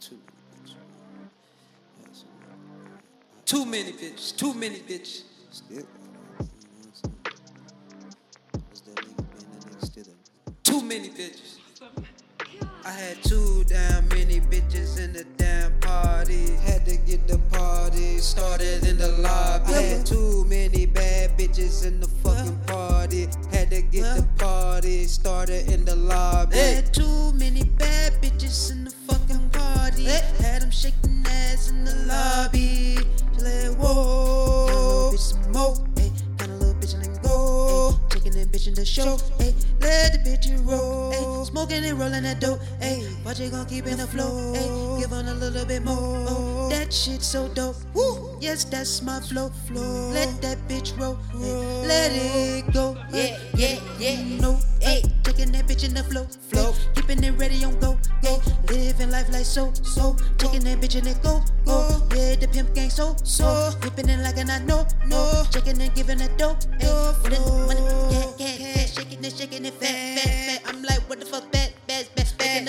too much. Yeah, Too many bitches. Too many bitches. Still. You know what I'm saying? That's that nigga, man. That nigga still that. Too many bitches. I had too damn many bitches in the damn party. Had to get the party started in the lobby. I had too many bad bitches in the fucking party. Had to get the party started in the lobby. Had too many the show. Hey, let the bitch roll. Hey, smoking and rolling that dope. Hey, watch it gon' keep in the flow. Hey, give on a little bit more. Oh, that shit so dope. Woo, yes, that's my flow. Flow. Let that bitch roll. Hey, let it go. Yeah, yeah, yeah. No, hey, taking that bitch in the flow. Flow, keeping it ready on go. Go, living life like so, so. Taking that bitch in it go, go. Yeah, the pimp gang so, so. Whipping it like an I know, no. Checking and giving it dope. Hey,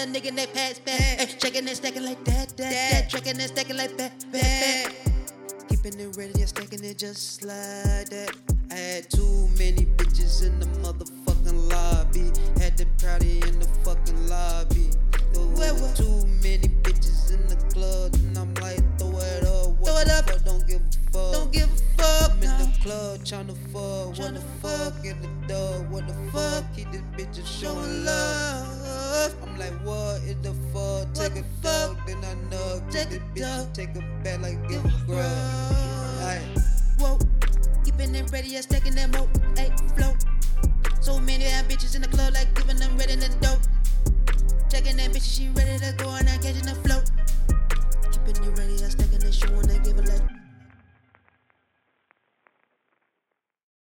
a nigga, they pass, pass. Hey, checking and stacking like that, that, that. Checking and stacking like that, that, that. Keeping it ready and stacking it just like that. I had too many bitches in the motherfucking lobby. Had the party in the fucking lobby. There were too many bitches in the club, and I'm like, throw it up. Throw it up. Fuck? Don't give a fuck. Don't give a fuck. I'm in the club tryna fuck. What the fuck? Get the dub. What the fuck? Keep this bitch showing love. Like, what is the fuck? Take a dog, then I know. Take this bitch, take a back like give a grub. Whoa, keeping them ready, and stacking them up, ayy, flow. So many damn bitches in the club, like giving them ready to dope. Checking that bitch, she ready to